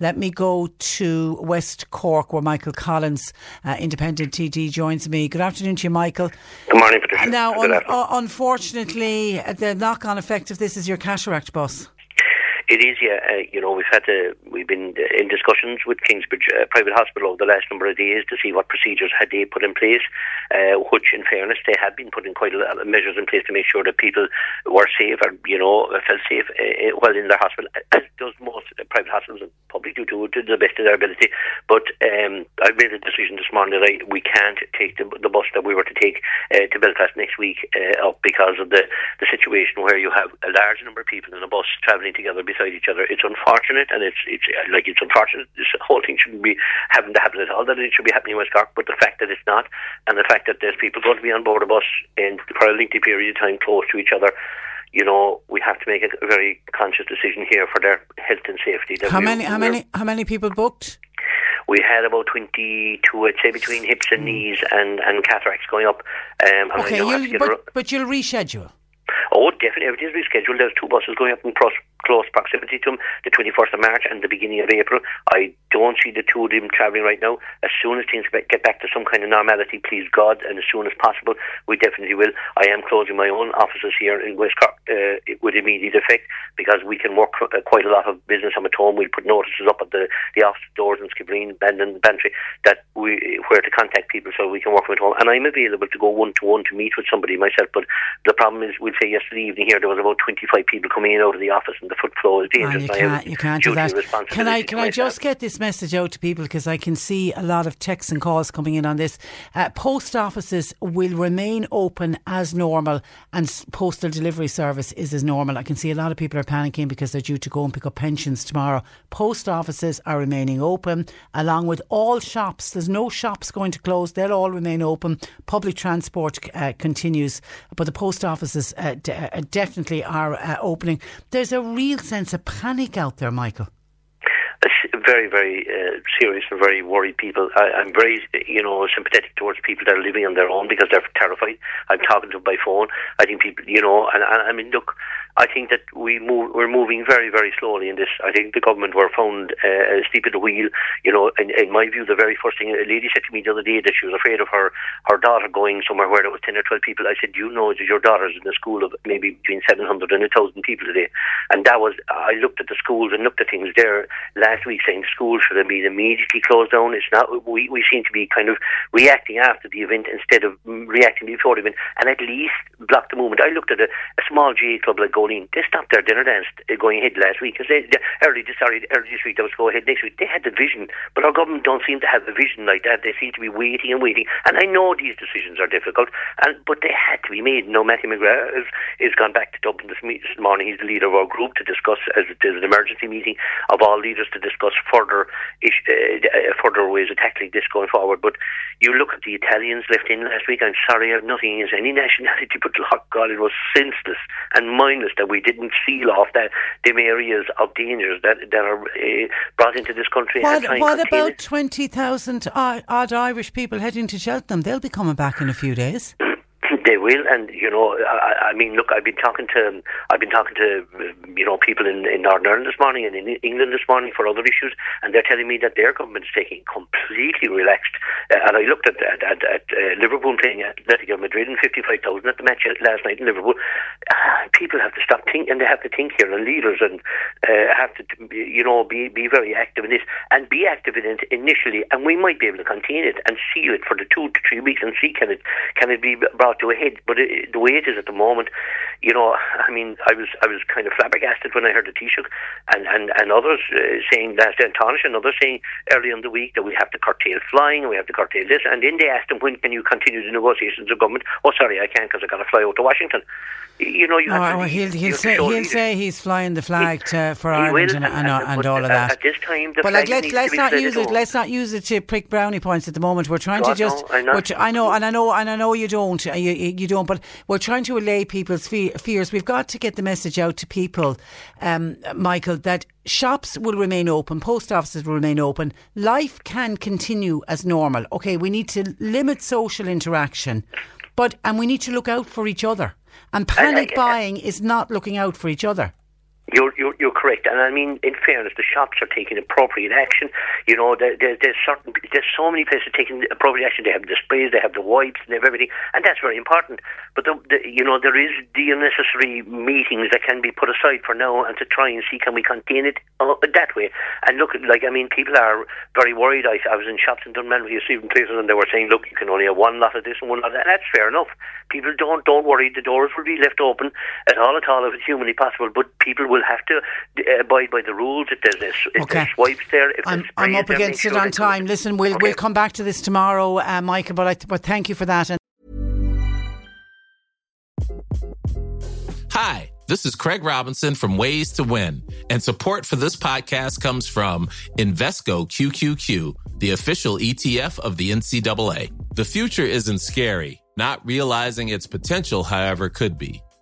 Let me go to West Cork, where Michael Collins, uh, independent TD, joins me. Good afternoon to you, Michael. Good morning, Patricia. Now, un- uh, unfortunately, the knock-on effect of this is your cataract bus. It is, yeah. Uh, you know, we've had to, we've been in discussions with Kingsbridge uh, Private Hospital over the last number of days to see what procedures had they put in place. Uh, which, in fairness, they had been putting quite a lot of measures in place to make sure that people were safe or you know felt safe uh, while in their hospital, as does most private hospitals and public do to, to the best of their ability. But um, I've made a decision this morning that I, we can't take the, the bus that we were to take uh, to Belfast next week up because of the the situation where you have a large number of people in a bus travelling together each other. It's unfortunate, and it's it's like it's unfortunate. This whole thing shouldn't be having to happen at all. That it should be happening in West Cork, but the fact that it's not, and the fact that there's people going to be on board a bus in for a lengthy period of time close to each other you know, we have to make a very conscious decision here for their health and safety. How many? How many? How many people booked? We had about twenty-two, I'd say, between hips and knees and, and cataracts going up. Um, okay, you'll, but, but you'll reschedule. Oh, definitely. Everything's rescheduled. There's two buses going up in cross close proximity to them, the 21st of March and the beginning of April. I don't see the two of them travelling right now. As soon as things get back to some kind of normality, please God, and as soon as possible, we definitely will. I am closing my own offices here in West Cork uh, with immediate effect because we can work uh, quite a lot of business on at home. We'll put notices up at the, the office doors in Skibbereen, Bandon, Bantry that we where to contact people so we can work from at home. And I'm available to go one to one to meet with somebody myself. But the problem is, we'll say yesterday evening here there was about 25 people coming in out of the office and the foot flow is dangerous. you can't, you can't do that. Can I can I just get this message out to people because I can see a lot of texts and calls coming in on this. Uh, post offices will remain open as normal, and postal delivery service is as normal. I can see a lot of people are panicking because they're due to go and pick up pensions tomorrow. Post offices are remaining open, along with all shops. There's no shops going to close; they'll all remain open. Public transport uh, continues, but the post offices uh, d- uh, definitely are uh, opening. There's a real sense of panic out there, Michael very, very uh, serious and very worried people. I, I'm very, you know, sympathetic towards people that are living on their own because they're terrified. I'm talking to them by phone. I think people, you know, and, and I mean, look, I think that we move, we're moving very, very slowly in this. I think the government were found uh, asleep at the wheel. You know, in, in my view, the very first thing a lady said to me the other day that she was afraid of her her daughter going somewhere where there was ten or twelve people. I said, you know that your daughter's in a school of maybe between seven hundred and a thousand people today, and that was I looked at the schools and looked at things there last week saying schools should have been immediately closed down. It's not. We we seem to be kind of reacting after the event instead of reacting before the event, and at least block the movement. I looked at a, a small GAA club like They stopped their dinner dance going ahead last week because they, they early this sorry early this week they was go ahead next week. They had the vision, but our government don't seem to have the vision like that. They seem to be waiting and waiting. And I know these decisions are difficult, and but they had to be made. No, Matthew McGrath has, has gone back to Dublin this, morning. He's the leader of our group to discuss as it is an emergency meeting of all leaders to discuss further uh, further ways of tackling this going forward. But you look at the Italians left in last week. I'm sorry, I have nothing against any nationality, but oh God, it was senseless and mindless that we didn't seal off that them areas of dangers that that are uh, brought into this country. What, what about twenty thousand odd Irish people heading to Cheltenham? They'll be coming back in a few days. They will, and you know, I, I mean, look, I've been talking to, I've been talking to, you know, people in, in Northern Ireland this morning and in England this morning for other issues, and they're telling me that their government is taking completely relaxed. Uh, and I looked at at, at, at uh, Liverpool playing at Atletico Madrid and fifty five thousand at the match last night in Liverpool. Uh, people have to stop thinking, and they have to think here, and leaders and uh, have to, you know, be be very active in this and be active in it initially, and we might be able to contain it and seal it for the two to three weeks and see can it can it be brought to a head. But it, the way it is at the moment, you know, I mean, I was I was kind of flabbergasted when I heard the Taoiseach and and and others uh, saying that and Taoiseach and others saying early in the week that we have to curtail flying and we have to curtail this. And then they asked him when can you continue the negotiations with government? Oh, sorry, I can't because I got to fly out to Washington. You know, you oh, well, he'll, he'll say he'll say he's flying the flag to, for Ireland and, and, and, and all of that. At this time, but like let's let's not use it. Let's not use it to prick brownie points at the moment. We're trying God, to just. No, which I know, and I know, and I know you don't. You, you don't. But we're trying to allay people's fe- fears. We've got to get the message out to people, um, Michael, that shops will remain open, post offices will remain open. Life can continue as normal. Okay, we need to limit social interaction, but and we need to look out for each other. And panic buying is not looking out for each other. You're, you're, you're correct, and I mean, in fairness, the shops are taking appropriate action. You know, there, there, there's certain, there's so many places taking appropriate action. They have the sprays, they have the wipes, they have everything, and that's very important. But the, the, you know, there is the unnecessary meetings that can be put aside for now, and to try and see can we contain it uh, that way. And look, like I mean, people are very worried. I, I was in shops in Dunmanway, receiving places, and they were saying, look, you can only have one lot of this and one lot of that. And that's fair enough. People don't don't worry. The doors will be left open at all at all if it's humanly possible, but people will have to uh, abide by the rules. If there's, this, if okay. there's swipes there, if I'm, I'm up against it on time. Listen, we'll okay. we'll come back to this tomorrow, uh, Michael. But I, but thank you for that. And Hi, this is Craig Robinson from Ways to Win, and support for this podcast comes from Invesco QQQ, the official ETF of the NCAA. The future isn't scary. Not realizing its potential, however, could be.